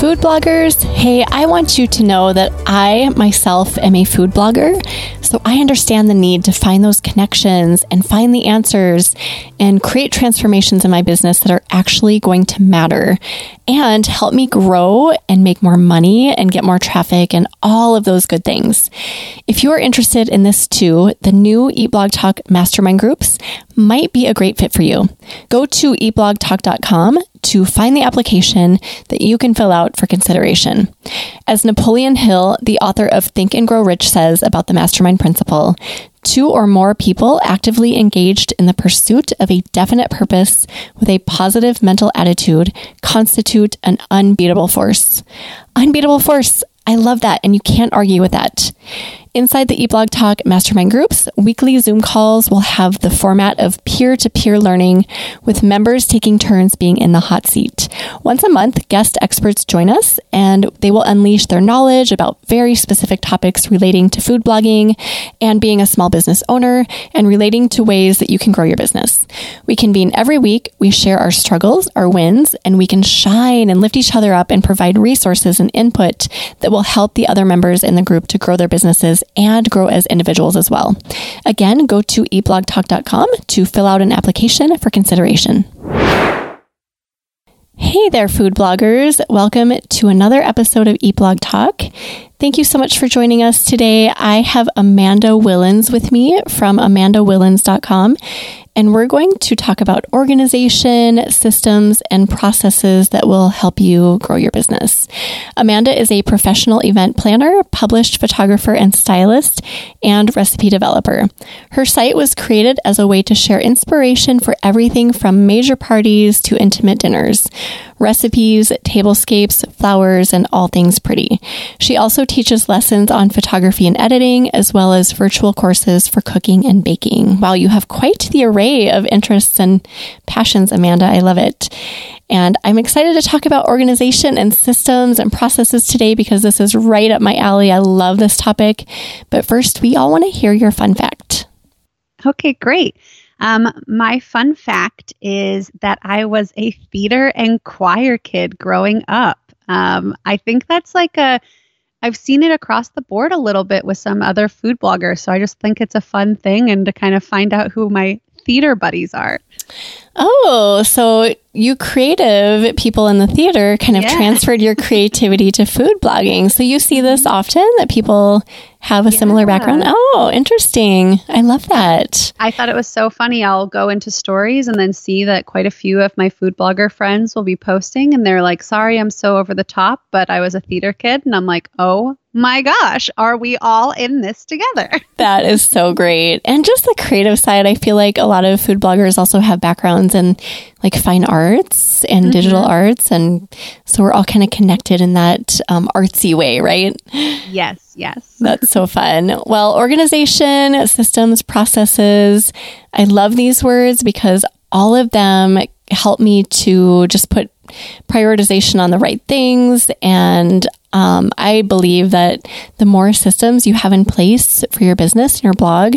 Food bloggers, hey, I want you to know that I myself am a food blogger. So I understand the need to find those connections and find the answers and create transformations in my business that are actually going to matter and help me grow and make more money and get more traffic and all of those good things. If you are interested in this too, the new Eat Blog Talk mastermind groups might be a great fit for you. Go to eatblogtalk.com to find the application that you can fill out for consideration. As Napoleon Hill, the author of Think and Grow Rich, says about the mastermind principle, two or more people actively engaged in the pursuit of a definite purpose with a positive mental attitude constitute an unbeatable force. Unbeatable force. I love that, and you can't argue with that. Inside the Eat Blog Talk mastermind groups, weekly Zoom calls will have the format of peer to peer learning with members taking turns being in the hot seat. Once a month, guest experts join us and they will unleash their knowledge about very specific topics relating to food blogging and being a small business owner and relating to ways that you can grow your business. We convene every week, we share our struggles, our wins, and we can shine and lift each other up and provide resources and input that will help the other members in the group to grow their businesses and grow as individuals as well. Again, go to eatblogtalk.com to fill out an application for consideration. Hey there, food bloggers. Welcome to another episode of Eat Blog Talk. Thank you so much for joining us today. I have Amanda Willens with me from amandawillens.com, and we're going to talk about organization, systems, and processes that will help you grow your business. Amanda is a professional event planner, published photographer and stylist, and recipe developer. Her site was created as a way to share inspiration for everything from major parties to intimate dinners, recipes, tablescapes, flowers, and all things pretty. She also teaches lessons on photography and editing, as well as virtual courses for cooking and baking. Wow, you have quite the array of interests and passions, Amanda. I love it. And I'm excited to talk about organization and systems and processes today because this is right up my alley. I love this topic. But first, we all want to hear your fun fact. Okay, great. Um, my fun fact is that I was a theater and choir kid growing up. Um, I think that's like a I've seen it across the board a little bit with some other food bloggers. So I just think it's a fun thing and to kind of find out who my theater buddies are. Oh, so you creative people in the theater kind of yeah. transferred your creativity to food blogging. So you see this mm-hmm. often that people have a yeah. similar background. Oh, interesting. I love that. I thought it was so funny. I'll go into stories and then see that quite a few of my food blogger friends will be posting and they're like, sorry, I'm so over the top, but I was a theater kid. And I'm like, oh my gosh, are we all in this together? That is so great. And just the creative side, I feel like a lot of food bloggers also have backgrounds in like fine arts and mm-hmm. digital arts. And so we're all kind of connected in that um, artsy way, right? Yes, yes. That's so fun. Well, organization, systems, processes. I love these words because all of them help me to just put prioritization on the right things and um, I believe that the more systems you have in place for your business and your blog,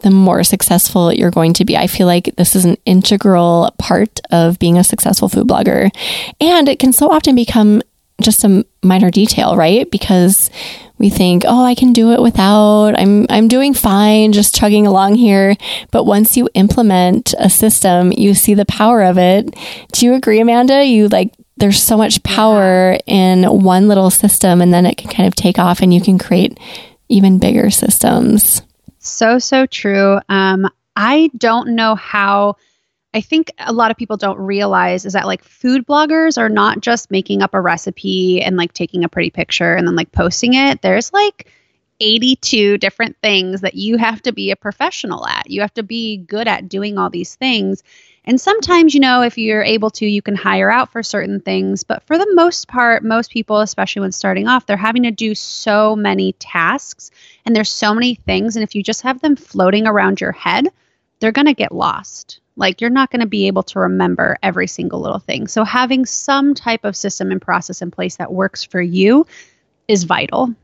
the more successful you're going to be. I feel like this is an integral part of being a successful food blogger. And it can so often become just a minor detail, right? Because we think, "Oh, I can do it without. I'm I'm doing fine, just chugging along here." But once you implement a system, you see the power of it. Do you agree, Amanda? You like there's so much power in one little system and then it can kind of take off and you can create even bigger systems. So, so true. Um, I don't know how. I think a lot of people don't realize is that like food bloggers are not just making up a recipe and like taking a pretty picture and then like posting it. There's like 82 different things that you have to be a professional at. You have to be good at doing all these things. And sometimes, you know, if you're able to, you can hire out for certain things. But for the most part, most people, especially when starting off, they're having to do so many tasks and there's so many things. And if you just have them floating around your head, they're going to get lost. Like you're not going to be able to remember every single little thing. So having some type of system and process in place that works for you is vital.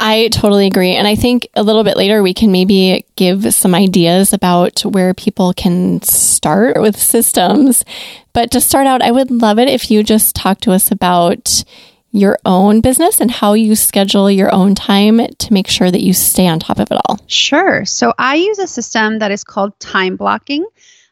I totally agree. And I think a little bit later we can maybe give some ideas about where people can start with systems. But to start out, I would love it if you just talk to us about your own business and how you schedule your own time to make sure that you stay on top of it all. Sure. So I use a system that is called time blocking.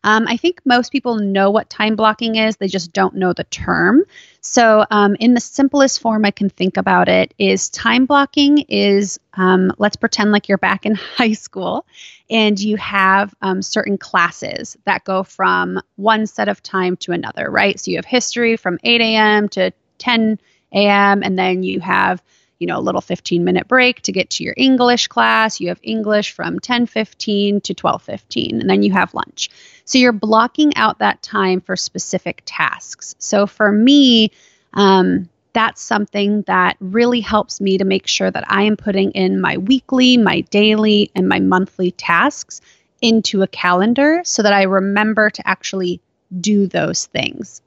Um, I think most people know what time blocking is, they just don't know the term. So, um, in the simplest form I can think about it, is time blocking is um, let's pretend like you're back in high school and you have um, certain classes that go from one set of time to another, right? So, you have history from 8 a.m. to 10 a.m., and then you have you know a little 15 minute break to get to your english class you have english from 10:15 to 12:15 and then you have lunch so you're blocking out that time for specific tasks so for me um, that's something that really helps me to make sure that i am putting in my weekly my daily and my monthly tasks into a calendar so that i remember to actually do those things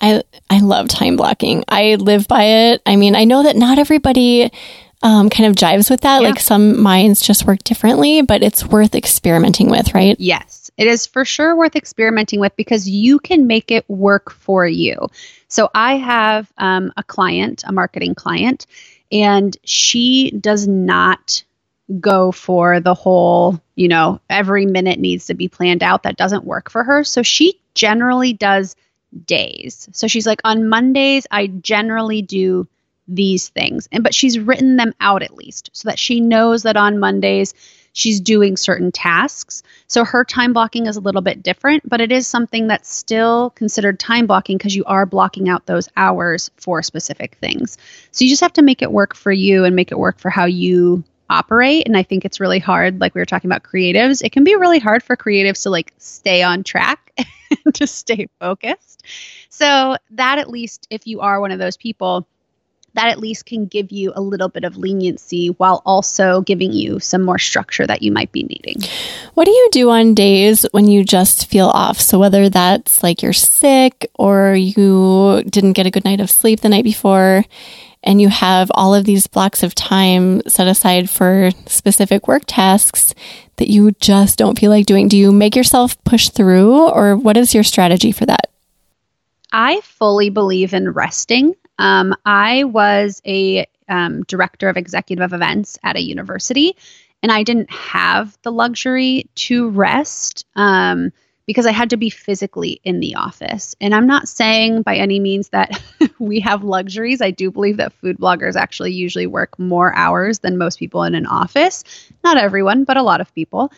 I I love time blocking. I live by it. I mean, I know that not everybody um, kind of jives with that. Yeah. Like some minds just work differently, but it's worth experimenting with, right? Yes, it is for sure worth experimenting with because you can make it work for you. So I have um, a client, a marketing client, and she does not go for the whole, you know, every minute needs to be planned out. That doesn't work for her. So she generally does days. So she's like, on Mondays, I generally do these things. And but she's written them out at least so that she knows that on Mondays she's doing certain tasks. So her time blocking is a little bit different, but it is something that's still considered time blocking because you are blocking out those hours for specific things. So you just have to make it work for you and make it work for how you operate and i think it's really hard like we were talking about creatives it can be really hard for creatives to like stay on track and to stay focused so that at least if you are one of those people that at least can give you a little bit of leniency while also giving you some more structure that you might be needing. What do you do on days when you just feel off? So, whether that's like you're sick or you didn't get a good night of sleep the night before, and you have all of these blocks of time set aside for specific work tasks that you just don't feel like doing, do you make yourself push through or what is your strategy for that? I fully believe in resting. Um, I was a um, director of executive events at a university, and I didn't have the luxury to rest. Um, because I had to be physically in the office. And I'm not saying by any means that we have luxuries. I do believe that food bloggers actually usually work more hours than most people in an office. Not everyone, but a lot of people.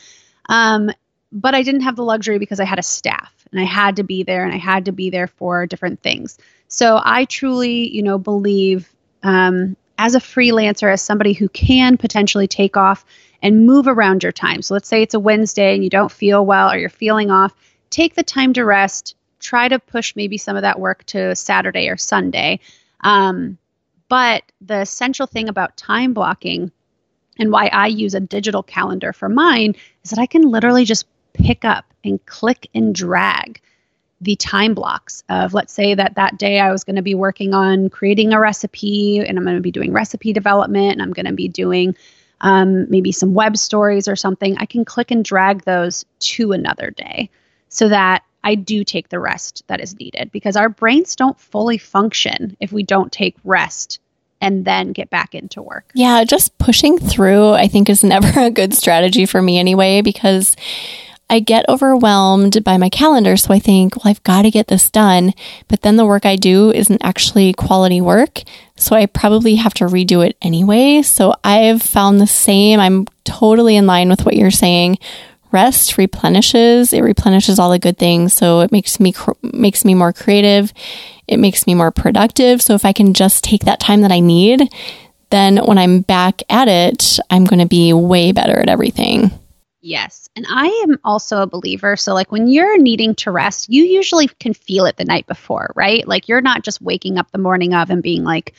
Um, but I didn't have the luxury because I had a staff and I had to be there and I had to be there for different things. So I truly, you know, believe um, as a freelancer, as somebody who can potentially take off and move around your time. So let's say it's a Wednesday and you don't feel well or you're feeling off, take the time to rest. Try to push maybe some of that work to Saturday or Sunday. Um, but the essential thing about time blocking and why I use a digital calendar for mine is that I can literally just pick up and click and drag the time blocks of let's say that that day I was going to be working on creating a recipe and I'm going to be doing recipe development and I'm going to be doing um, maybe some web stories or something, I can click and drag those to another day so that I do take the rest that is needed because our brains don't fully function if we don't take rest and then get back into work. Yeah, just pushing through, I think, is never a good strategy for me anyway, because I get overwhelmed by my calendar. So I think, well, I've got to get this done. But then the work I do isn't actually quality work. So I probably have to redo it anyway. So I've found the same. I'm totally in line with what you're saying. Rest replenishes. It replenishes all the good things. So it makes me, makes me more creative. It makes me more productive. So if I can just take that time that I need, then when I'm back at it, I'm going to be way better at everything. Yes. And I am also a believer. So, like, when you're needing to rest, you usually can feel it the night before, right? Like, you're not just waking up the morning of and being like,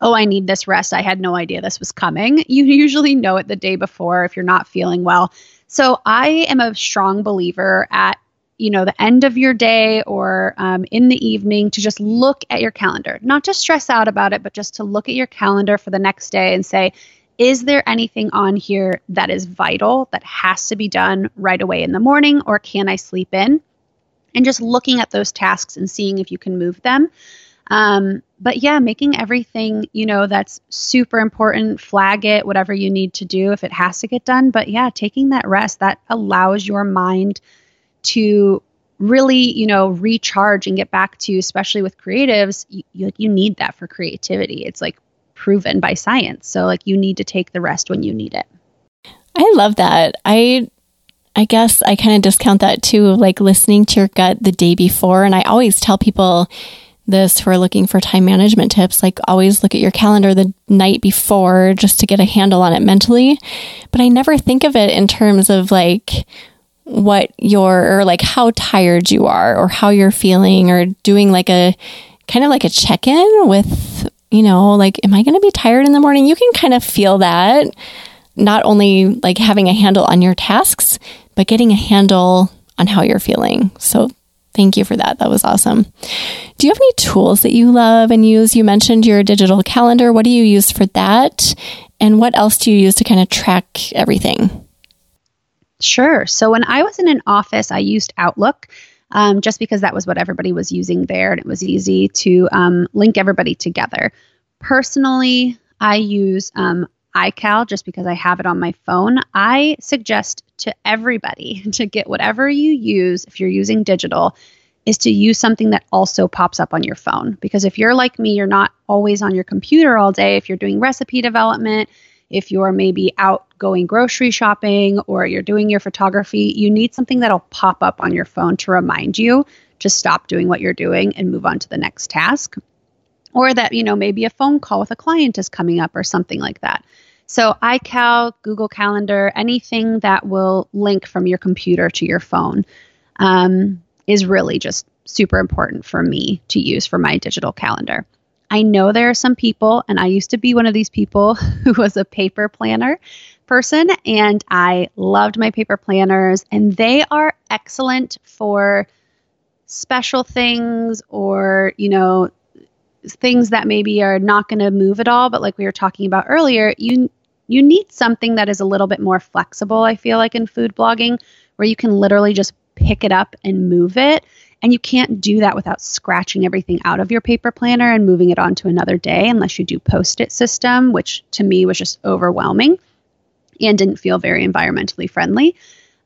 oh, I need this rest. I had no idea this was coming. You usually know it the day before if you're not feeling well. So, I am a strong believer at you know the end of your day or um, in the evening to just look at your calendar not to stress out about it but just to look at your calendar for the next day and say is there anything on here that is vital that has to be done right away in the morning or can i sleep in? And just looking at those tasks and seeing if you can move them. Um, but yeah making everything you know that's super important flag it whatever you need to do if it has to get done. But yeah taking that rest that allows your mind to really you know recharge and get back to especially with creatives you, you, you need that for creativity. It's like proven by science. So like you need to take the rest when you need it. I love that. I i guess i kind of discount that too like listening to your gut the day before. And i always tell people this who are looking for time management tips like always look at your calendar the night before just to get a handle on it mentally. But i never think of it in terms of like what your or like how tired you are or how you're feeling or doing like a kind of like a check-in with you know like am i going to be tired in the morning? You can kind of feel that not only like having a handle on your tasks but getting a handle on how you're feeling. So thank you for that. That was awesome. Do you have any tools that you love and use? You mentioned your digital calendar. What do you use for that? And what else do you use to kind of track everything? Sure. So when I was in an office, I used Outlook. Um, just because that was what everybody was using there and it was easy to um, link everybody together. Personally, I use um, iCal just because I have it on my phone. I suggest to everybody to get whatever you use if you're using digital is to use something that also pops up on your phone because if you're like me you're not always on your computer all day if you're doing recipe development if you're maybe out going grocery shopping or you're doing your photography, you need something that'll pop up on your phone to remind you to stop doing what you're doing and move on to the next task. Or that, you know, maybe a phone call with a client is coming up or something like that. So, iCal, Google Calendar, anything that will link from your computer to your phone um, is really just super important for me to use for my digital calendar. I know there are some people, and I used to be one of these people who was a paper planner person, and I loved my paper planners, and they are excellent for special things or, you know, things that maybe are not going to move at all, but like we were talking about earlier, you you need something that is a little bit more flexible, I feel like in food blogging, where you can literally just pick it up and move it. And you can't do that without scratching everything out of your paper planner and moving it on to another day unless you do post it system, which to me was just overwhelming and didn't feel very environmentally friendly.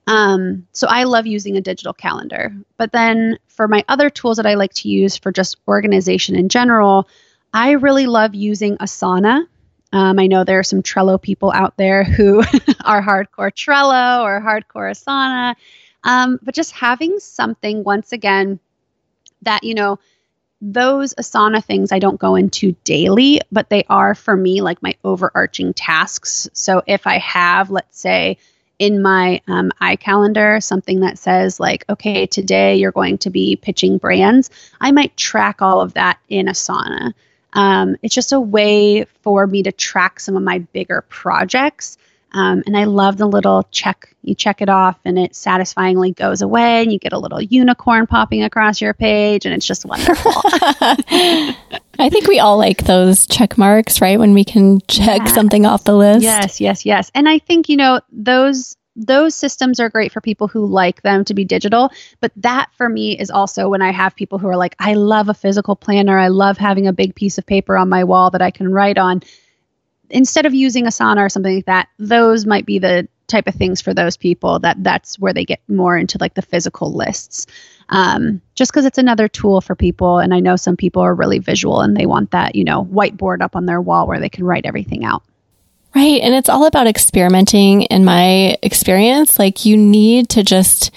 Um, so I love using a digital calendar. But then for my other tools that I like to use for just organization in general, I really love using Asana. Um, I know there are some Trello people out there who are hardcore Trello or hardcore Asana. Um, but just having something, once again, that, you know, those Asana things I don't go into daily, but they are for me like my overarching tasks. So if I have, let's say, in my um, iCalendar something that says like, okay, today you're going to be pitching brands, I might track all of that in Asana. Um, it's just a way for me to track some of my bigger projects um, and I love the little check. You check it off, and it satisfyingly goes away, and you get a little unicorn popping across your page, and it's just wonderful. I think we all like those check marks, right? When we can check yes. something off the list. Yes, yes, yes. And I think you know those those systems are great for people who like them to be digital. But that for me is also when I have people who are like, I love a physical planner. I love having a big piece of paper on my wall that I can write on instead of using Asana or something like that, those might be the type of things for those people that that's where they get more into like the physical lists. Um, just because it's another tool for people. And I know some people are really visual and they want that, you know, whiteboard up on their wall where they can write everything out. Right. And it's all about experimenting in my experience. Like you need to just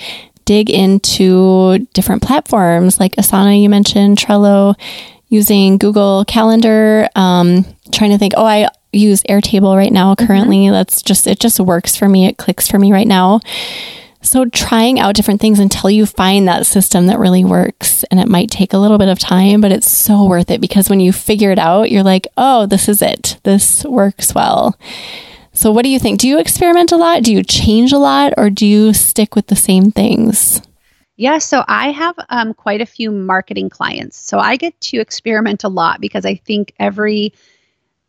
dig into different platforms like Asana, you mentioned, Trello, using Google Calendar. Um, trying to think, oh, I use Airtable right now mm-hmm. currently. Mm-hmm. That's just, it just works for me. It clicks for me right now. So trying out different things until you find that system that really works. And it might take a little bit of time, but it's so worth it because when you figure it out, you're like, oh, this is it. This works well. So what do you think? Do you experiment a lot? Do you change a lot or do you stick with the same things? Yeah, so I have um, quite a few marketing clients. So I get to experiment a lot because I think every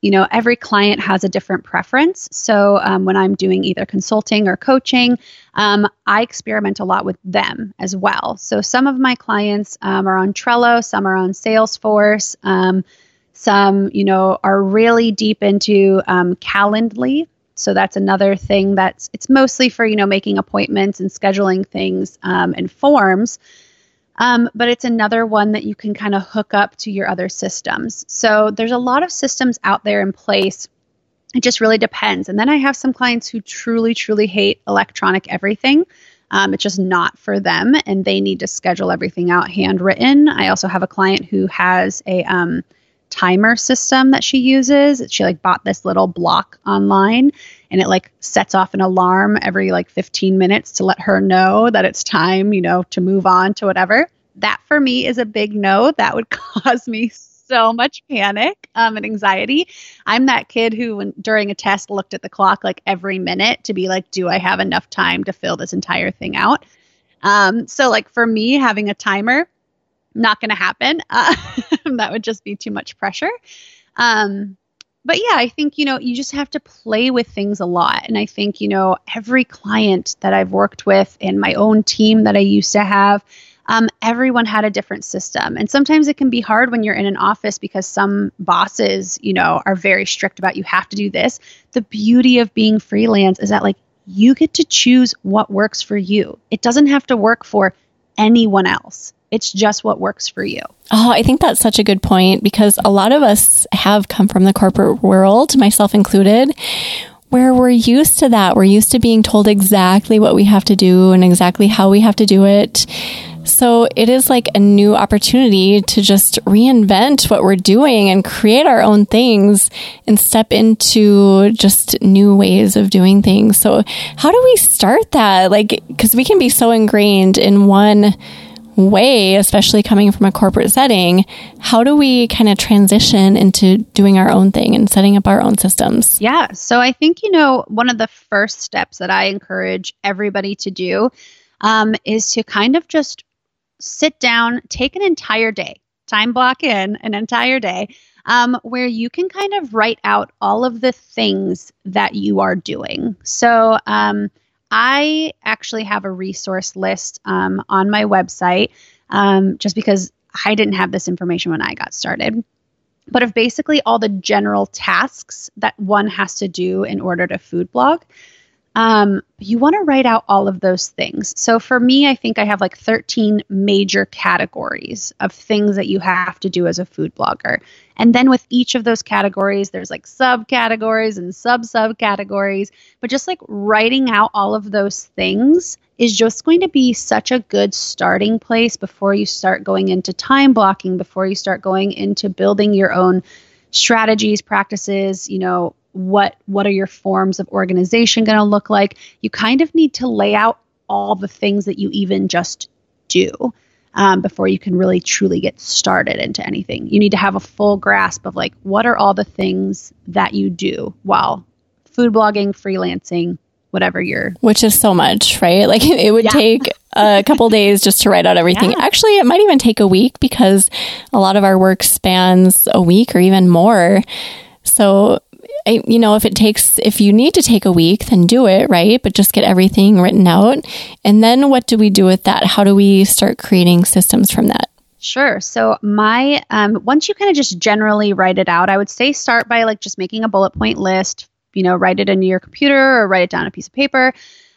you know every client has a different preference. So um, when i'm doing either consulting or coaching um, i experiment a lot with them as well. So some of my clients um, are on trello some are on salesforce um, some you know are really deep into um, calendly. So that's another thing that's it's mostly for you know making appointments and scheduling things um, and forms um, but it's another one that you can kind of hook up to your other systems. So there's a lot of systems out there in place. It just really depends. And then I have some clients who truly, truly hate electronic everything. Um, it's just not for them, and they need to schedule everything out handwritten. I also have a client who has a um, timer system that she uses. She like bought this little block online, and it like sets off an alarm every like 15 minutes to let her know that it's time, you know, to move on to whatever. That for me is a big no. That would cause me so much panic um, and anxiety. I'm that kid who, when, during a test, looked at the clock like every minute to be like, do I have enough time to fill this entire thing out? Um, so, like for me, having a timer, not going to happen. Uh, that would just be too much pressure. Um, but yeah, I think, you know, you just have to play with things a lot. And I think, you know, every client that I've worked with and my own team that I used to have, um, everyone had a different system. And sometimes it can be hard when you're in an office because some bosses, you know, are very strict about you have to do this. The beauty of being freelance is that, like, you get to choose what works for you. It doesn't have to work for anyone else. It's just what works for you. Oh, I think that's such a good point because a lot of us have come from the corporate world, myself included, where we're used to that. We're used to being told exactly what we have to do and exactly how we have to do it. So it is like a new opportunity to just reinvent what we're doing and create our own things and step into just new ways of doing things. So how do we start that? Like, cause we can be so ingrained in one way, especially coming from a corporate setting, how do we kind of transition into doing our own thing and setting up our own systems? Yeah. So I think, you know, one of the first steps that I encourage everybody to do um, is to kind of just sit down, take an entire day, time block in an entire day. Um, where you can kind of write out all of the things that you are doing. So, um, I actually have a resource list um, on my website um, just because I didn't have this information when I got started. But of basically all the general tasks that one has to do in order to food blog. Um, you want to write out all of those things. So for me, I think I have like 13 major categories of things that you have to do as a food blogger. And then with each of those categories, there's like subcategories and sub subcategories. But just like writing out all of those things is just going to be such a good starting place before you start going into time blocking, before you start going into building your own strategies, practices, you know, what what are your forms of organization going to look like? You kind of need to lay out all the things that you even just do um, before you can really truly get started into anything. You need to have a full grasp of like what are all the things that you do while food blogging freelancing whatever you're which is so much right? Like it would yeah. take a couple days just to write out everything. Yeah. actually it might even take a week because a lot of our work spans a week or even more. So you know, if it takes, if you need to take a week, then do it, right? But just get everything written out. And then what do we do with that? How do we start creating systems from that? Sure. So my um, once you kind of just generally write it out, I would say start by like just making a bullet point list. You know, write it into your computer or write it down on a piece of paper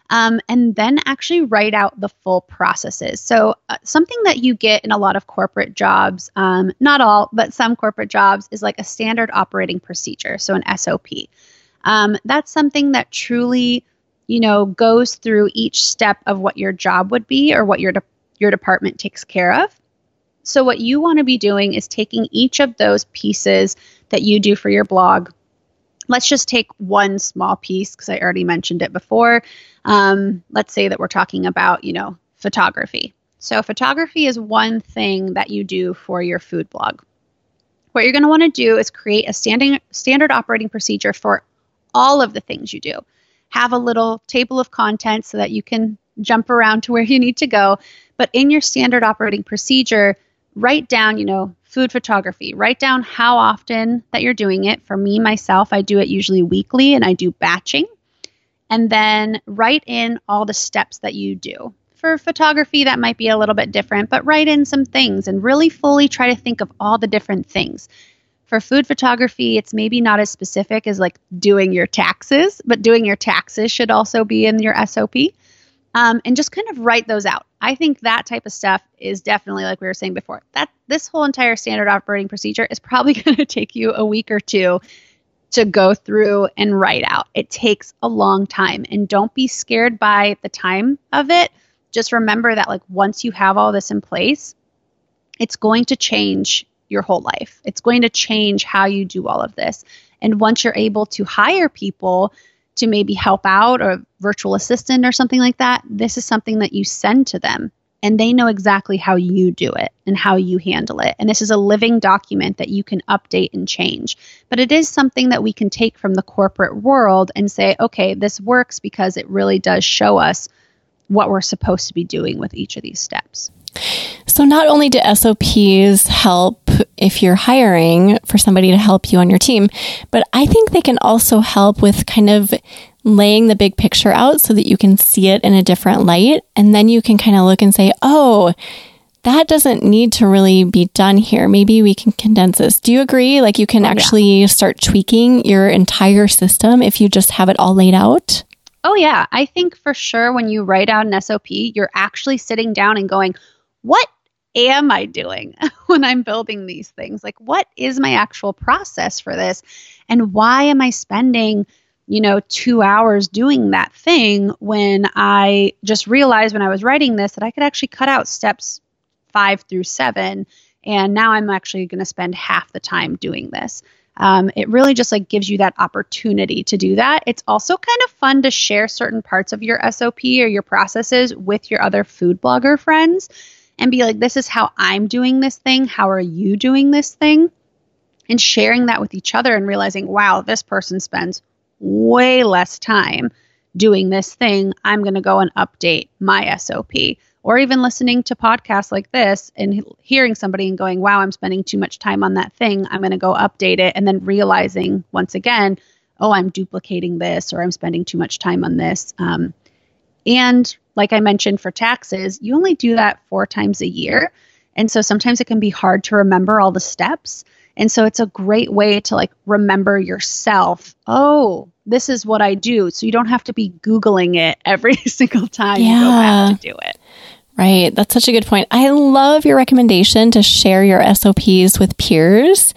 um, and then actually write out the full processes. So, uh, something that you get in a lot of corporate jobs, um, not all, but some corporate jobs, is like a standard operating procedure, so an SOP. Um, that's something that truly, you know, goes through each step of what your job would be or what your de- your department takes care of. So, what you want to be doing is taking each of those pieces that you do for your blog let's just take one small piece because I already mentioned it before. Um, let's say that we're talking about, you know, photography. So, photography is one thing that you do for your food blog. What you're going to want to do is create a standing standard operating procedure for all of the things you do. Have a little table of contents so that you can jump around to where you need to go. But in your standard operating procedure, write down, you know, food photography. Write down how often that you're doing it. For me, myself, I do it usually weekly and I do batching. And then write in all the steps that you do. For photography, that might be a little bit different, but write in some things and really fully try to think of all the different things. For food photography, it's maybe not as specific as like doing your taxes, but doing your taxes should also be in your SOP. Um, and just kind of write those out. I think that type of stuff is definitely like we were saying before. That this whole entire standard operating procedure is probably going to take you a week or two to go through and write out. It takes a long time and don't be scared by the time of it. Just remember that like once you have all this in place, it's going to change your whole life. It's going to change how you do all of this. And once you're able to hire people to maybe help out or virtual assistant or something like that, this is something that you send to them and they know exactly how you do it and how you handle it. And this is a living document that you can update and change. But it is something that we can take from the corporate world and say, okay, this works because it really does show us what we're supposed to be doing with each of these steps. So, not only do SOPs help if you're hiring for somebody to help you on your team, but I think they can also help with kind of laying the big picture out so that you can see it in a different light. And then you can kind of look and say, oh, that doesn't need to really be done here. Maybe we can condense this. Do you agree? Like you can oh, actually yeah. start tweaking your entire system if you just have it all laid out? Oh, yeah. I think for sure when you write out an SOP, you're actually sitting down and going, what am I doing when I'm building these things? Like, what is my actual process for this? And why am I spending, you know, two hours doing that thing when I just realized when I was writing this that I could actually cut out steps five through seven. And now I'm actually going to spend half the time doing this. Um, it really just like gives you that opportunity to do that. It's also kind of fun to share certain parts of your SOP or your processes with your other food blogger friends and be like, this is how I'm doing this thing. How are you doing this thing? And sharing that with each other and realizing, wow, this person spends way less time doing this thing. I'm going to go and update my SOP. Or even listening to podcasts like this and hearing somebody and going, wow, I'm spending too much time on that thing. I'm going to go update it. And then realizing once again, oh, I'm duplicating this or I'm spending too much time on this. Um, and like I mentioned for taxes, you only do that four times a year. And so sometimes it can be hard to remember all the steps. And so it's a great way to like remember yourself. Oh, this is what I do. So you don't have to be Googling it every single time yeah. you go back to do it. Right. That's such a good point. I love your recommendation to share your SOPs with peers.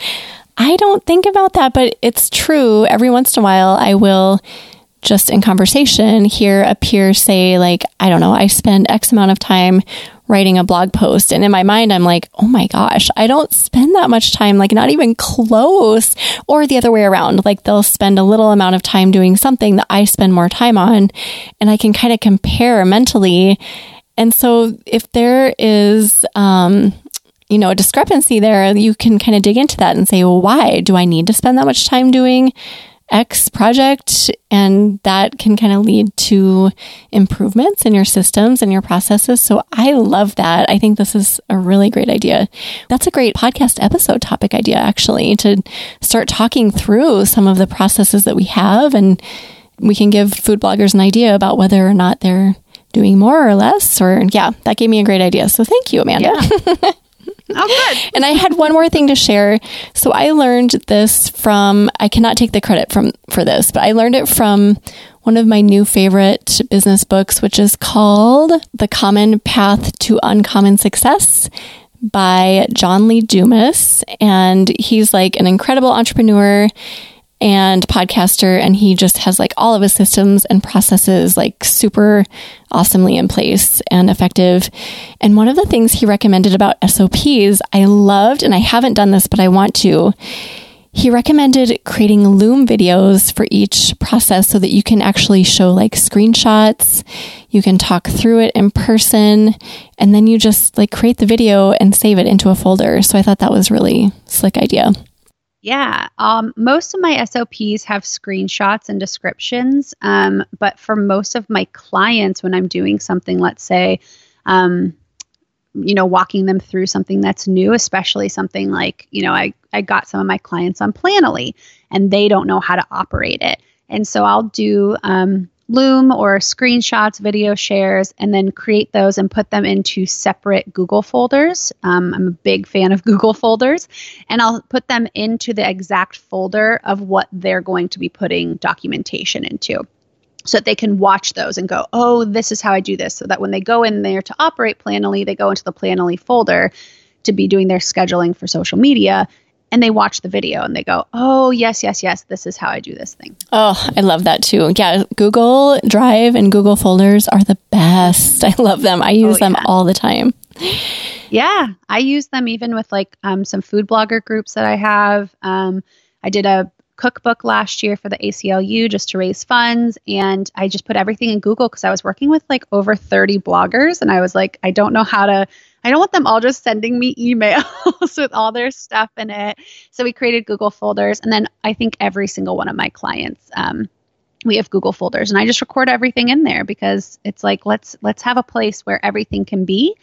I don't think about that, but it's true. Every once in a while, I will just in conversation hear a peer say, like, I don't know, I spend X amount of time writing a blog post. And in my mind, I'm like, oh my gosh, I don't spend that much time, like, not even close. Or the other way around, like, they'll spend a little amount of time doing something that I spend more time on. And I can kind of compare mentally. And so if there is, um, you know, a discrepancy there, you can kind of dig into that and say, well, why do I need to spend that much time doing X project, and that can kind of lead to improvements in your systems and your processes. So I love that. I think this is a really great idea. That's a great podcast episode topic idea, actually, to start talking through some of the processes that we have, and we can give food bloggers an idea about whether or not they're doing more or less. Or, yeah, that gave me a great idea. So thank you, Amanda. Yeah. Oh, good. and I had one more thing to share. So I learned this from, I cannot take the credit from, for this, but I learned it from one of my new favorite business books, which is called The Common Path to Uncommon Success by John Lee Dumas. And he's like an incredible entrepreneur and podcaster and he just has like all of his systems and processes like super awesomely in place and effective. And one of the things he recommended about SOPs I loved and I haven't done this but I want to. he recommended creating Loom videos for each process so that you can actually show like screenshots, you can talk through it in person, and then you just like create the video and save it into a folder. So I thought that was really slick idea. Yeah, um, most of my SOPs have screenshots and descriptions, um, but for most of my clients, when I'm doing something, let's say, um, you know, walking them through something that's new, especially something like, you know, I, I got some of my clients on Planoly and they don't know how to operate it. And so I'll do um, Loom or screenshots, video shares, and then create those and put them into separate Google folders. Um, I'm a big fan of Google folders, and I'll put them into the exact folder of what they're going to be putting documentation into so that they can watch those and go, oh, this is how I do this. So that when they go in there to operate Planoly, they go into the Planoly folder to be doing their scheduling for social media and they watch the video and they go, oh, yes, yes, yes, this is how I do this thing. Oh, I love that too. Yeah, Google Drive and Google folders are the best. I love them. I use oh, yeah. them all the time. Yeah, I use them even with like um, some food blogger groups that I have. Um, I did a cookbook last year for the ACLU just to raise funds. And I just put everything in Google because I was working with like over 30 bloggers. And I was like, I don't know how to, I don't want them all just sending me emails with all their stuff in it. So we created Google folders. And then I think every single one of my clients, um, we have Google folders and I just record everything in there because it's like let's let's have a place where everything can be.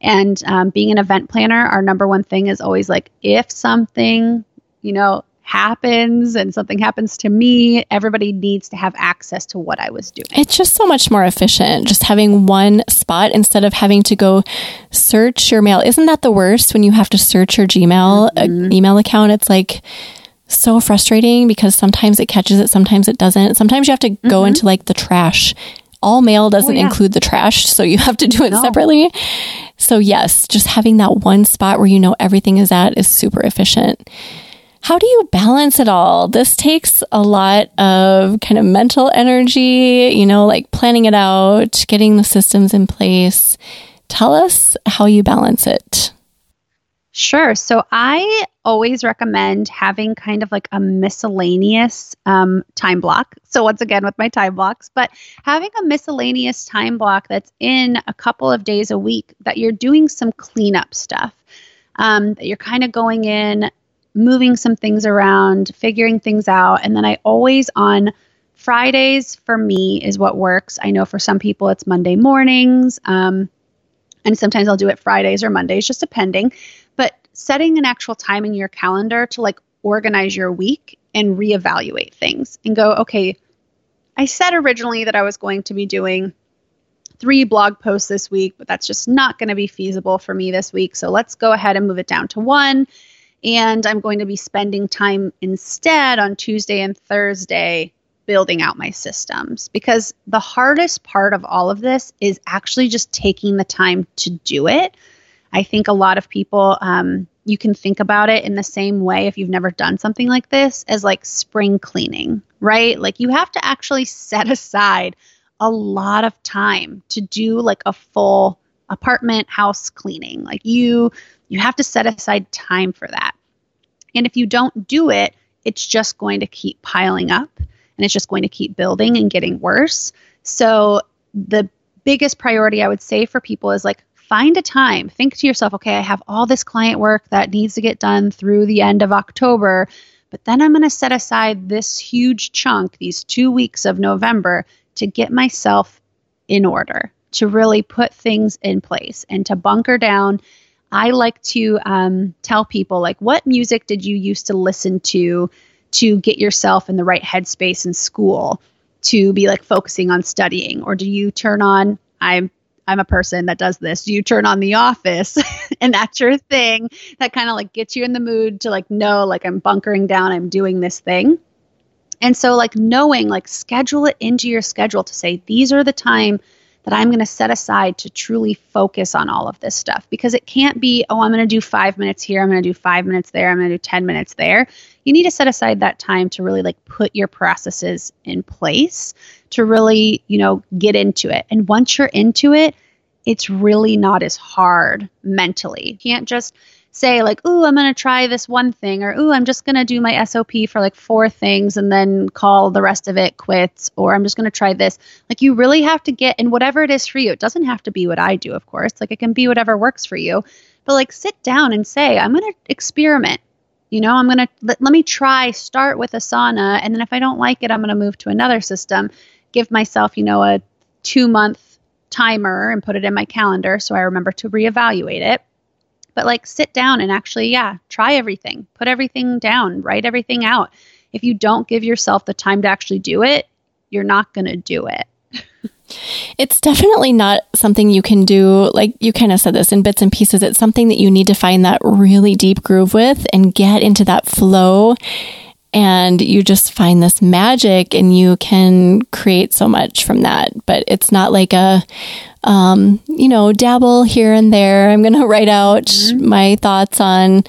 And um, being an event planner, our number one thing is always like if something you know happens and something happens to me, everybody needs to have access to what I was doing. It's just so much more efficient just having one spot instead of having to go search your mail. Isn't that the worst when you have to search your Gmail uh, mm-hmm. email account? It's like so frustrating because sometimes it catches it, sometimes it doesn't. Sometimes you have to mm-hmm. go into like the trash. All mail doesn't oh, yeah. include the trash, so you have to do it no. separately. So, yes, just having that one spot where you know everything is at is super efficient. How do you balance it all? This takes a lot of kind of mental energy, you know, like planning it out, getting the systems in place. Tell us how you balance it. Sure. So I always recommend having kind of like a miscellaneous um, time block. So, once again, with my time blocks, but having a miscellaneous time block that's in a couple of days a week that you're doing some cleanup stuff, um, that you're kind of going in moving some things around, figuring things out. And then I always on Fridays for me is what works. I know for some people it's Monday mornings. Um, and sometimes I'll do it Fridays or Mondays, just depending. But setting an actual time in your calendar to like organize your week and reevaluate things and go, okay, I said originally that I was going to be doing three blog posts this week, but that's just not going to be feasible for me this week. So let's go ahead and move it down to one and I'm going to be spending time instead on Tuesday and Thursday building out my systems because the hardest part of all of this is actually just taking the time to do it. I think a lot of people, um, you can think about it in the same way if you've never done something like this as like spring cleaning, right? Like you have to actually set aside a lot of time to do like a full apartment house cleaning. Like you you have to set aside time for that. And if you don't do it, it's just going to keep piling up and it's just going to keep building and getting worse. So the biggest priority I would say for people is like find a time. Think to yourself, okay, I have all this client work that needs to get done through the end of October, but then I'm going to set aside this huge chunk, these 2 weeks of November to get myself in order, to really put things in place and to bunker down I like to um, tell people, like, what music did you used to listen to to get yourself in the right headspace in school to be like focusing on studying? Or do you turn on, I'm I'm a person that does this. Do you turn on The Office and that's your thing that kind of like gets you in the mood to like know, like, I'm bunkering down, I'm doing this thing. And so, like, knowing, like, schedule it into your schedule to say, these are the time that I'm going to set aside to truly focus on all of this stuff because it can't be, oh, I'm going to do five minutes here, I'm going to do five minutes there, I'm going to do 10 minutes there. You need to set aside that time to really like put your processes in place to really, you know, get into it. And once you're into it, it's really not as hard mentally. You can't just say like, "Ooh, I'm going to try this one thing," or "Ooh, I'm just going to do my SOP for like four things and then call the rest of it quits," or "I'm just going to try this." Like you really have to get in whatever it is for you. It doesn't have to be what I do, of course. Like it can be whatever works for you. But like sit down and say, "I'm going to experiment." You know, I'm going to let, let me try start with Asana and then if I don't like it, I'm going to move to another system. Give myself, you know, a 2 month timer and put it in my calendar so I remember to reevaluate it but like sit down and actually, yeah, try everything, put everything down, write everything out. If you don't give yourself the time to actually do it, you're not going to do it. It's definitely not something you can do. Like you kind of said this in bits and pieces. It's something that you need to find that really deep groove with and get into that flow. And you just find this magic and you can create so much from that. But it's not like a, um, you know, dabble here and there. I'm going to write out mm-hmm. my thoughts on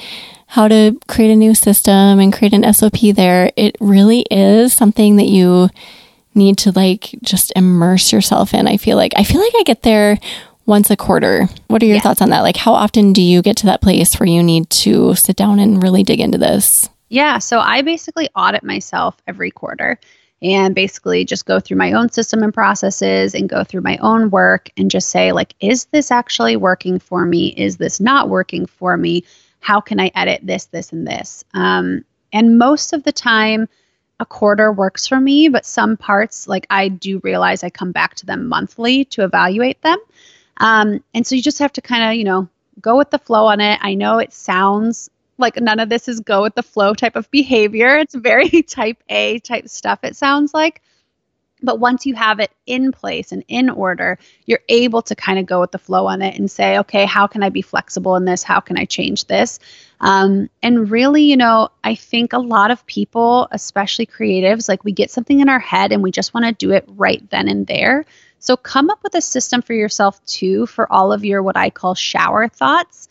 how to create a new system and create an SOP there. It really is something that you need to like just immerse yourself in. I feel like I feel like I get there once a quarter. What are your yeah. thoughts on that? Like how often do you get to that place where you need to sit down and really dig into this? Yeah, so I basically audit myself every quarter and basically just go through my own system and processes and go through my own work and just say like is this actually working for me? Is this not working for me? How can i edit this this and this? Um, and most of the time a quarter works for me but some parts like i do realize i come back to them monthly to evaluate them. Um, and so you just have to kind of you know go with the flow on it. I know it sounds like none of this is go with the flow type of behavior. It's very type A type stuff, it sounds like. But once you have it in place and in order, you're able to kind of go with the flow on it and say, okay, how can I be flexible in this? How can I change this? Um, and really, you know, I think a lot of people, especially creatives, like we get something in our head and we just want to do it right then and there. So come up with a system for yourself too for all of your what I call shower thoughts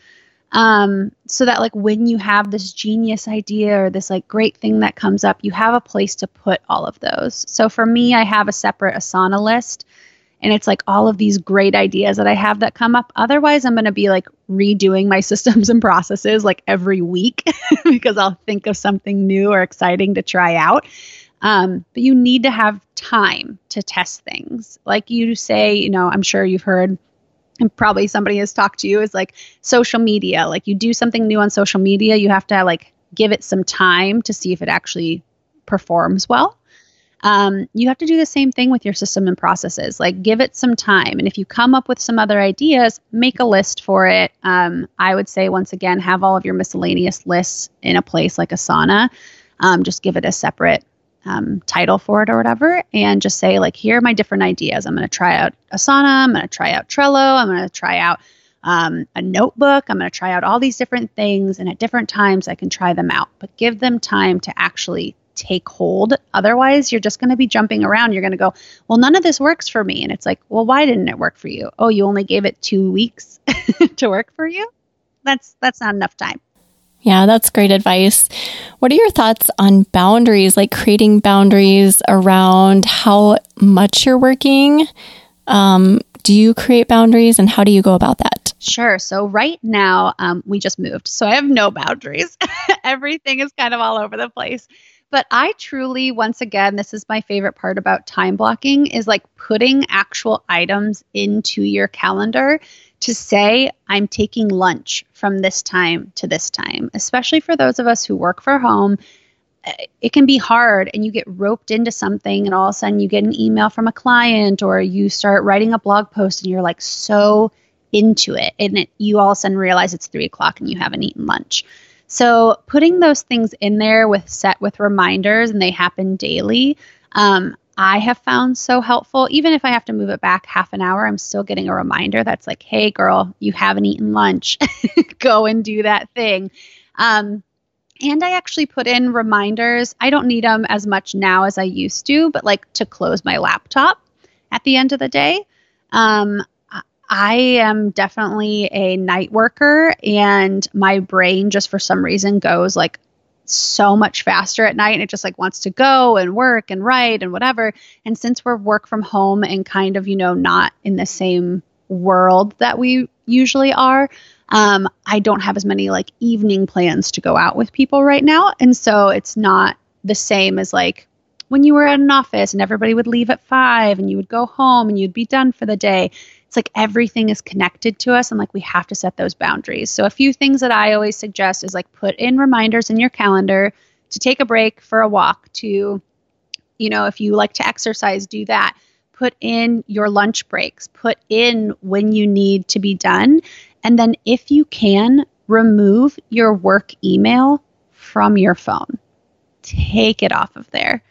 um, so that like when you have this genius idea or this like great thing that comes up you have a place to put all of those. So for me i have a separate asana list and it's like all of these great ideas that i have that come up. Otherwise i'm going to be like redoing my systems and processes like every week because i'll think of something new or exciting to try out. Um, but you need to have time to test things. Like you say you know i'm sure you've heard and probably somebody has talked to you is like social media. Like you do something new on social media you have to like give it some time to see if it actually performs well. Um, you have to do the same thing with your system and processes. Like give it some time. And if you come up with some other ideas make a list for it. Um, i would say once again have all of your miscellaneous lists in a place like asana. Um, just give it a separate um, title for it or whatever, and just say, like, here are my different ideas. I'm going to try out Asana. I'm going to try out Trello. I'm going to try out um, a notebook. I'm going to try out all these different things. And at different times, I can try them out, but give them time to actually take hold. Otherwise, you're just going to be jumping around. You're going to go, well, none of this works for me. And it's like, well, why didn't it work for you? Oh, you only gave it two weeks to work for you? That's that's not enough time. Yeah, that's great advice. What are your thoughts on boundaries, like creating boundaries around how much you're working? Um, do you create boundaries and how do you go about that? Sure. So, right now, um, we just moved. So, I have no boundaries. Everything is kind of all over the place. But I truly, once again, this is my favorite part about time blocking is like putting actual items into your calendar to say, I'm taking lunch from this time to this time, especially for those of us who work for home. It can be hard, and you get roped into something, and all of a sudden you get an email from a client, or you start writing a blog post, and you're like so into it, and it, you all of a sudden realize it's three o'clock and you haven't eaten lunch. So putting those things in there with set with reminders, and they happen daily. Um, I have found so helpful. Even if I have to move it back half an hour, I'm still getting a reminder that's like, hey, girl, you haven't eaten lunch. Go and do that thing. Um, and I actually put in reminders. I don't need them as much now as I used to, but like to close my laptop at the end of the day. Um, I am definitely a night worker, and my brain just for some reason goes like so much faster at night and it just like wants to go and work and write and whatever. And since we're work from home and kind of, you know, not in the same world that we usually are, Um, I don't have as many like evening plans to go out with people right now. And so it's not the same as like when you were at an office and everybody would leave at five and you would go home and you'd be done for the day. It's like everything is connected to us and like we have to set those boundaries. So a few things that I always suggest is like put in reminders in your calendar to take a break for a walk, to, you know, if you like to exercise, do that. Put in your lunch breaks, put in when you need to be done. And then if you can, remove your work email from your phone. Take it off of there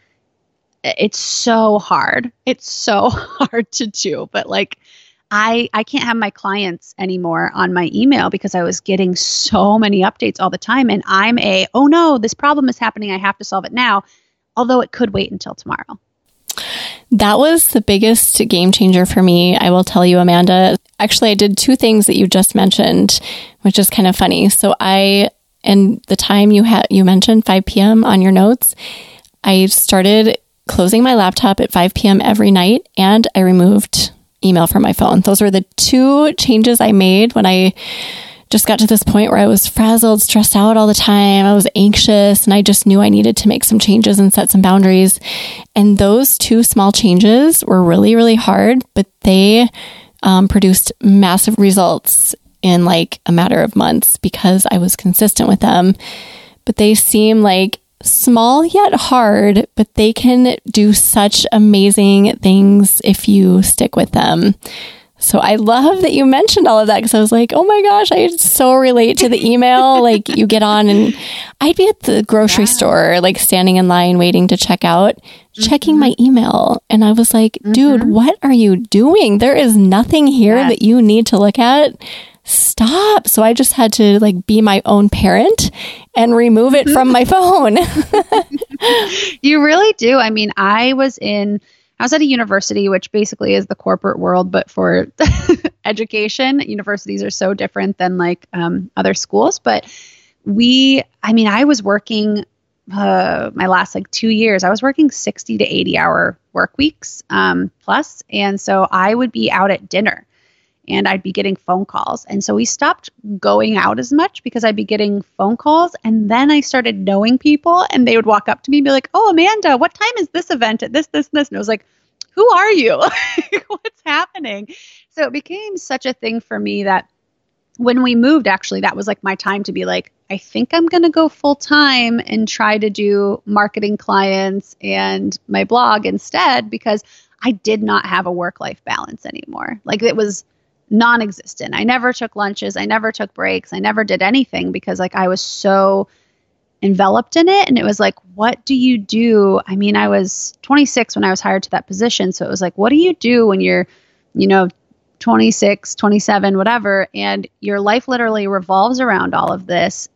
it's so hard. It's so hard to do, but like I I can't have my clients anymore on my email because I was getting so many updates all the time and I'm a oh no, this problem is happening, I have to solve it now, although it could wait until tomorrow. That was the biggest game changer for me. I will tell you, Amanda. Actually, I did two things that you just mentioned, which is kind of funny. So I, and the time you had, you mentioned 5 p.m. on your notes, I started closing my laptop at 5 p.m. every night and I removed email from my phone. Those were the two changes I made when I just got to this point where I was frazzled, stressed out all the time. I was anxious and I just knew I needed to make some changes and set some boundaries. And those two small changes were really, really hard, but they um, produced massive results in like a matter of months because I was consistent with them. But they seem like small yet hard, but they can do such amazing things if you stick with them. So I love that you mentioned all of that because I was like, oh my gosh, I so relate to the email. like you get on and I'd be at the grocery yeah. store, like standing in line waiting to check out, mm-hmm. checking my email. And I was like, dude, mm-hmm. what are you doing? There is nothing here that you need to look at stop. So I just had to like be my own parent and remove it from my phone. you really do. I mean, I was in I was at a university, which basically is the corporate world, but for education. Universities are so different than like um, other schools. But we, I mean, I was working uh, my last like two years, I was working 60 to 80 hour work weeks um, plus, And so I would be out at dinner and I'd be getting phone calls. And so we stopped going out as much because I'd be getting phone calls. And then I started knowing people and they would walk up to me and be like, Oh, Amanda, what time is this event at this, this, and this? And I was like, Who are you? What's happening? So it became such a thing for me that when we moved, actually, that was like my time to be like, I think I'm going to go full time and try to do marketing clients and my blog instead because I did not have a work life balance anymore. Like it was non existent. I never took lunches. I never took breaks. I never did anything because like I was so enveloped in it. And it was like, what do you do? I mean, I was 26 when I was hired to that position. So it was like, what do you do when you're, you know, 26, 27, whatever, and your life literally revolves around all of this.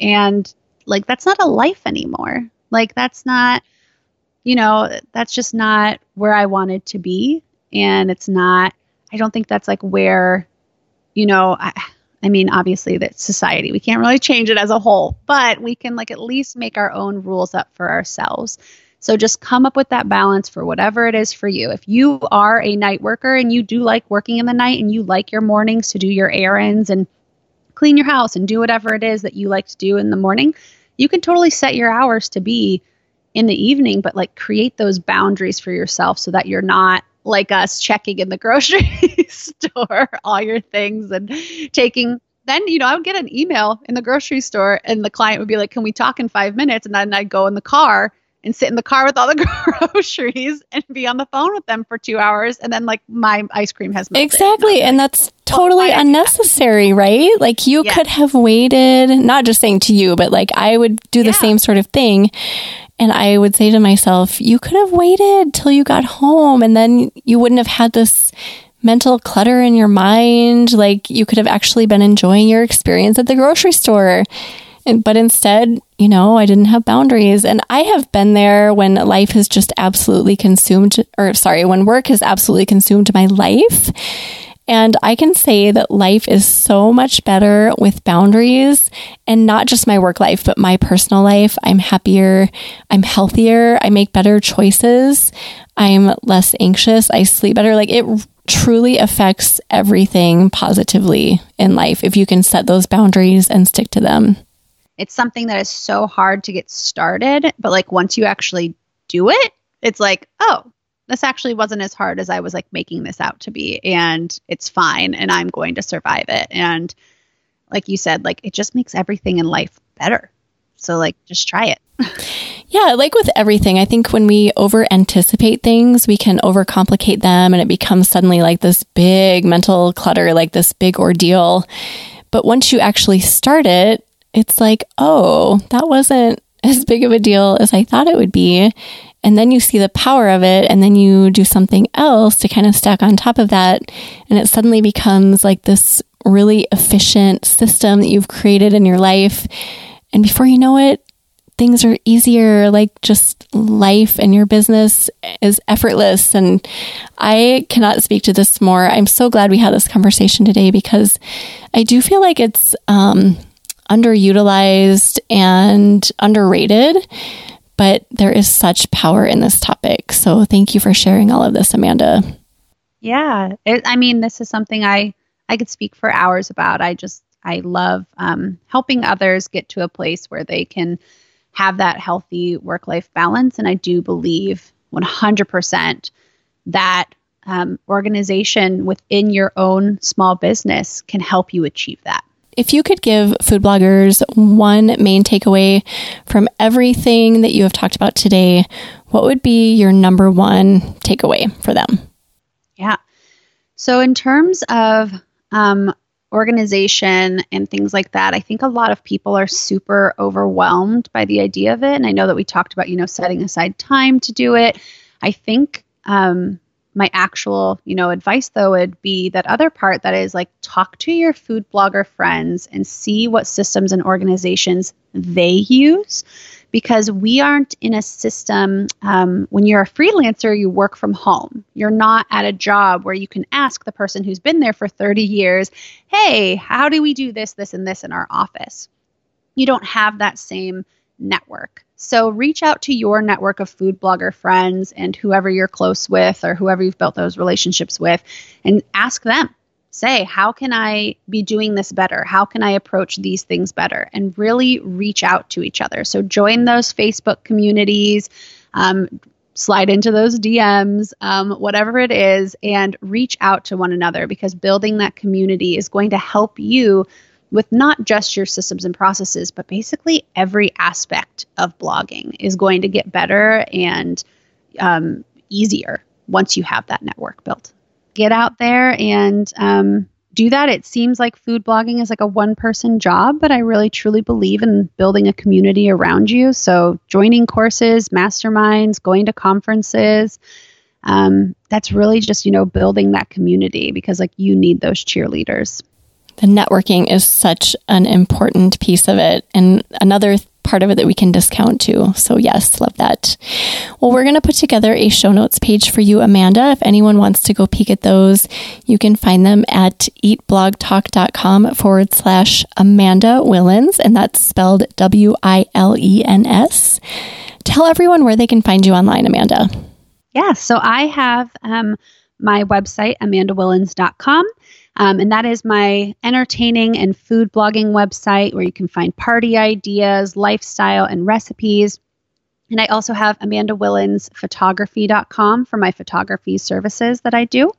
And like, that's not a life anymore. Like, that's not, you know, that's just not where I wanted to be. And it's not I don't think that's like where, you know, I, I mean, obviously that society, we can't really change it as a whole, but we can like at least make our own rules up for ourselves. So just come up with that balance for whatever it is for you. If you are a night worker and you do like working in the night and you like your mornings to do your errands and clean your house and do whatever it is that you like to do in the morning, you can totally set your hours to be in the evening, but like create those boundaries for yourself so that you're not like us checking in the grocery store all your things and taking then you know I would get an email in the grocery store and the client would be like, "Can we talk in 5 minutes?" and then I'd go in the car and sit in the car with all the groceries and be on the phone with them for 2 hours and then like my ice cream has melted. Exactly, and that's totally well, unnecessary, right? Like you could have waited, not just saying to you, but like I would do the yeah. same sort of thing and I would say to myself, you could have waited till you got home and then you wouldn't have had this mental clutter in your mind. Like you could have actually been enjoying your experience at the grocery store. And, but instead, you know, I didn't have boundaries. And I have been there when life has just absolutely consumed, or sorry, when work has absolutely consumed my life. And I can say that life is so much better with boundaries and not just my work life, but my personal life. I'm happier. I'm healthier. I make better choices. I'm less anxious. I sleep better. Like it truly affects everything positively in life if you can set those boundaries and stick to them. It's something that is so hard to get started, but like once you actually do it, it's like, oh, this actually wasn't as hard as I was like making this out to be and it's fine and I'm going to survive it and like you said like it just makes everything in life better. So like just try it. Yeah, like with everything, I think when we over anticipate things, we can overcomplicate them and it becomes suddenly like this big mental clutter, like this big ordeal. But once you actually start it, it's like, oh, that wasn't as big of a deal as I thought it would be. And then you see the power of it, and then you do something else to kind of stack on top of that. And it suddenly becomes like this really efficient system that you've created in your life. And before you know it, things are easier, like just life and your business is effortless. And I cannot speak to this more. I'm so glad we had this conversation today because I do feel like it's um, underutilized and underrated. But there is such power in this topic. So thank you for sharing all of this, Amanda. Yeah. It, I mean, this is something I, I could speak for hours about. I just, I love um, helping others get to a place where they can have that healthy work life balance. And I do believe 100% that um, organization within your own small business can help you achieve that. If you could give food bloggers one main takeaway from everything that you have talked about today, what would be your number one takeaway for them? Yeah. So, in terms of um, organization and things like that, I think a lot of people are super overwhelmed by the idea of it. And I know that we talked about, you know, setting aside time to do it. I think um, my actual, you know, advice though would be that other part that is like talk to your food blogger friends and see what systems and organizations they use because we aren't in a system. Um, when you're a freelancer, you work from home. You're not at a job where you can ask the person who's been there for 30 years, hey, how do we do this, this, and this in our office? You don't have that same network. So reach out to your network of food blogger friends and whoever you're close with or whoever you've built those relationships with and ask them say, how can I be doing this better? How can I approach these things better? And really reach out to each other. So join those Facebook communities. Um, slide into those DMs, um, whatever it is, and reach out to one another because building that community is going to help you with not just your systems and processes, but basically every aspect of blogging is going to get better and um, easier once you have that network built get out there and um, do that. It seems like food blogging is like a one person job, but I really truly believe in building a community around you. So, joining courses, masterminds, going to conferences. Um, that's really just, you know, building that community because like you need those cheerleaders. The networking is such an important piece of it. And another part of it that we can discount too. So, yes, love that. Well, we're going to put together a show notes page for you, Amanda. If anyone wants to go peek at those, you can find them at eatblogtalk.com forward slash Amanda Wilens, and that's spelled W I L E N S. Tell everyone where they can find you online, Amanda. Yeah, so I have um, my website, amandawilens.com. Um, and that is my entertaining and food blogging website where you can find party ideas, lifestyle, and recipes. And I also have amandawilensphotography.com for my photography services that I do.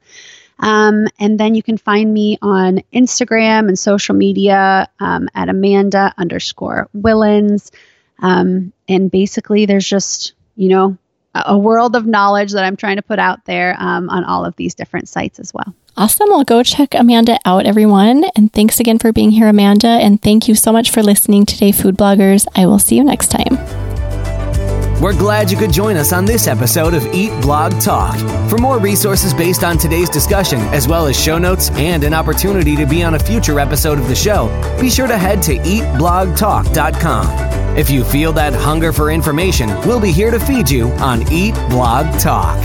Um, and then you can find me on Instagram and social media um, at Amanda underscore Wilens. Um, and basically, there's just, you know, a world of knowledge that I'm trying to put out there um, on all of these different sites as well. Awesome. Well, go check Amanda out, everyone. And thanks again for being here, Amanda. And thank you so much for listening today, food bloggers. I will see you next time. We're glad you could join us on this episode of Eat Blog Talk. For more resources based on today's discussion, as well as show notes and an opportunity to be on a future episode of the show, be sure to head to eatblogtalk.com. If you feel that hunger for information, we'll be here to feed you on Eat Blog Talk.